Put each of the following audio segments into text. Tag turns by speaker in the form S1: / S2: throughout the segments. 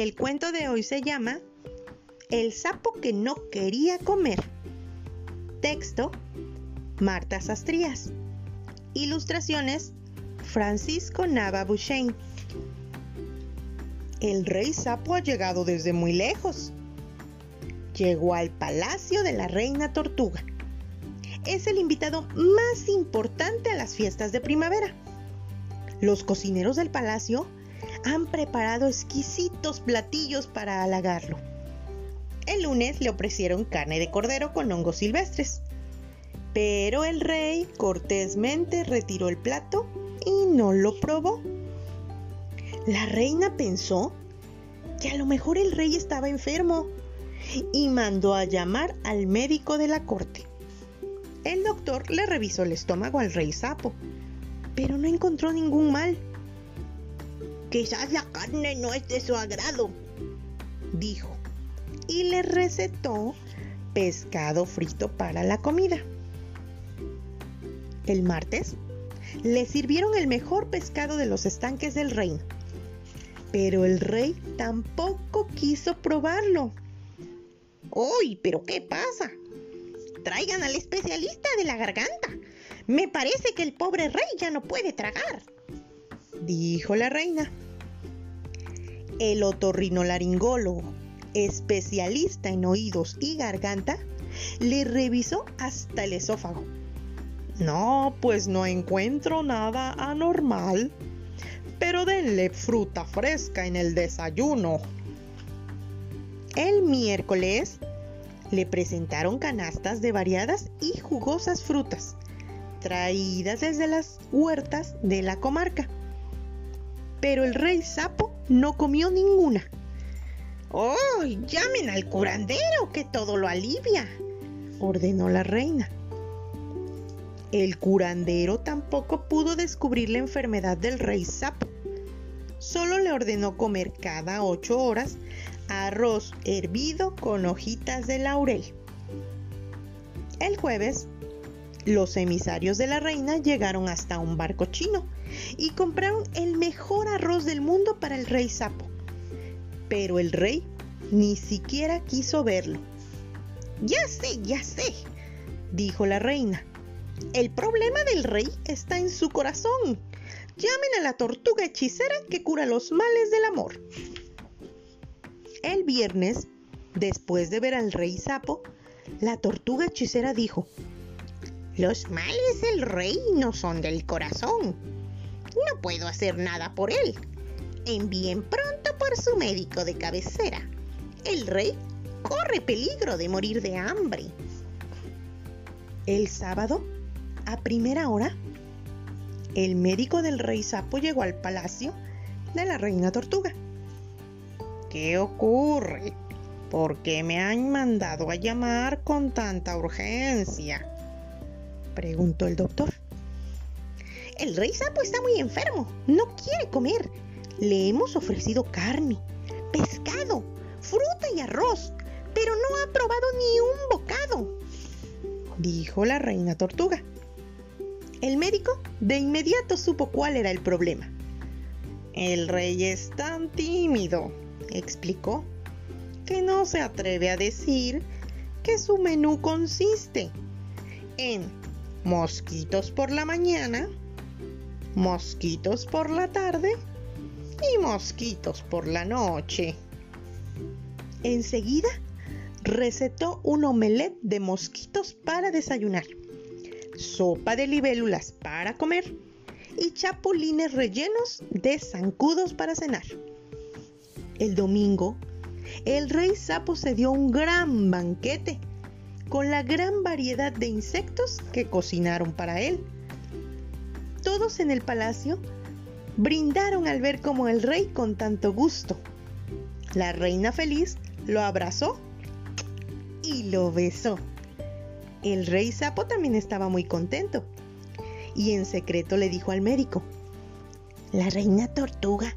S1: El cuento de hoy se llama El sapo que no quería comer. Texto, Marta Sastrías. Ilustraciones, Francisco Nava Bouchain. El rey sapo ha llegado desde muy lejos. Llegó al palacio de la reina tortuga. Es el invitado más importante a las fiestas de primavera. Los cocineros del palacio han preparado exquisitos platillos para halagarlo. El lunes le ofrecieron carne de cordero con hongos silvestres, pero el rey cortésmente retiró el plato y no lo probó. La reina pensó que a lo mejor el rey estaba enfermo y mandó a llamar al médico de la corte. El doctor le revisó el estómago al rey sapo, pero no encontró ningún mal.
S2: Quizás la carne no es de su agrado,
S1: dijo, y le recetó pescado frito para la comida. El martes le sirvieron el mejor pescado de los estanques del reino, pero el rey tampoco quiso probarlo.
S2: ¡Uy! ¿Pero qué pasa? Traigan al especialista de la garganta. Me parece que el pobre rey ya no puede tragar
S1: dijo la reina. El otorrinolaringólogo, especialista en oídos y garganta, le revisó hasta el esófago. No, pues no encuentro nada anormal. Pero denle fruta fresca en el desayuno. El miércoles le presentaron canastas de variadas y jugosas frutas, traídas desde las huertas de la comarca pero el rey sapo no comió ninguna.
S2: ¡Oh! Llamen al curandero que todo lo alivia, ordenó la reina.
S1: El curandero tampoco pudo descubrir la enfermedad del rey sapo. Solo le ordenó comer cada ocho horas arroz hervido con hojitas de laurel. El jueves, los emisarios de la reina llegaron hasta un barco chino y compraron el mejor arroz del mundo para el rey sapo. Pero el rey ni siquiera quiso verlo.
S2: Ya sé, ya sé, dijo la reina. El problema del rey está en su corazón. Llamen a la tortuga hechicera que cura los males del amor.
S1: El viernes, después de ver al rey sapo, la tortuga hechicera dijo,
S2: Los males del rey no son del corazón, no puedo hacer nada por él. Envíen pronto por su médico de cabecera. El rey corre peligro de morir de hambre.
S1: El sábado, a primera hora, el médico del rey sapo llegó al palacio de la reina tortuga.
S3: ¿Qué ocurre? ¿Por qué me han mandado a llamar con tanta urgencia?
S1: Preguntó el doctor.
S2: El rey sapo está muy enfermo, no quiere comer. Le hemos ofrecido carne, pescado, fruta y arroz, pero no ha probado ni un bocado,
S1: dijo la reina tortuga. El médico de inmediato supo cuál era el problema.
S3: El rey es tan tímido, explicó, que no se atreve a decir que su menú consiste en mosquitos por la mañana, mosquitos por la tarde y mosquitos por la noche.
S1: Enseguida recetó un omelette de mosquitos para desayunar, sopa de libélulas para comer y chapulines rellenos de zancudos para cenar. El domingo, el rey sapo se dio un gran banquete con la gran variedad de insectos que cocinaron para él todos en el palacio brindaron al ver como el rey con tanto gusto. La reina feliz lo abrazó y lo besó. El rey sapo también estaba muy contento y en secreto le dijo al médico,
S2: La reina tortuga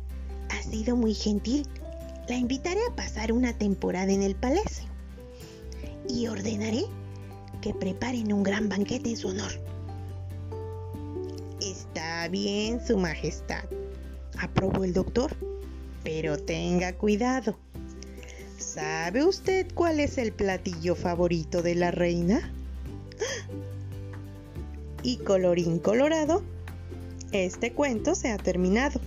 S2: ha sido muy gentil. La invitaré a pasar una temporada en el palacio y ordenaré que preparen un gran banquete en su honor.
S3: Está bien, Su Majestad,
S1: aprobó el doctor. Pero tenga cuidado. ¿Sabe usted cuál es el platillo favorito de la reina? Y colorín colorado, este cuento se ha terminado.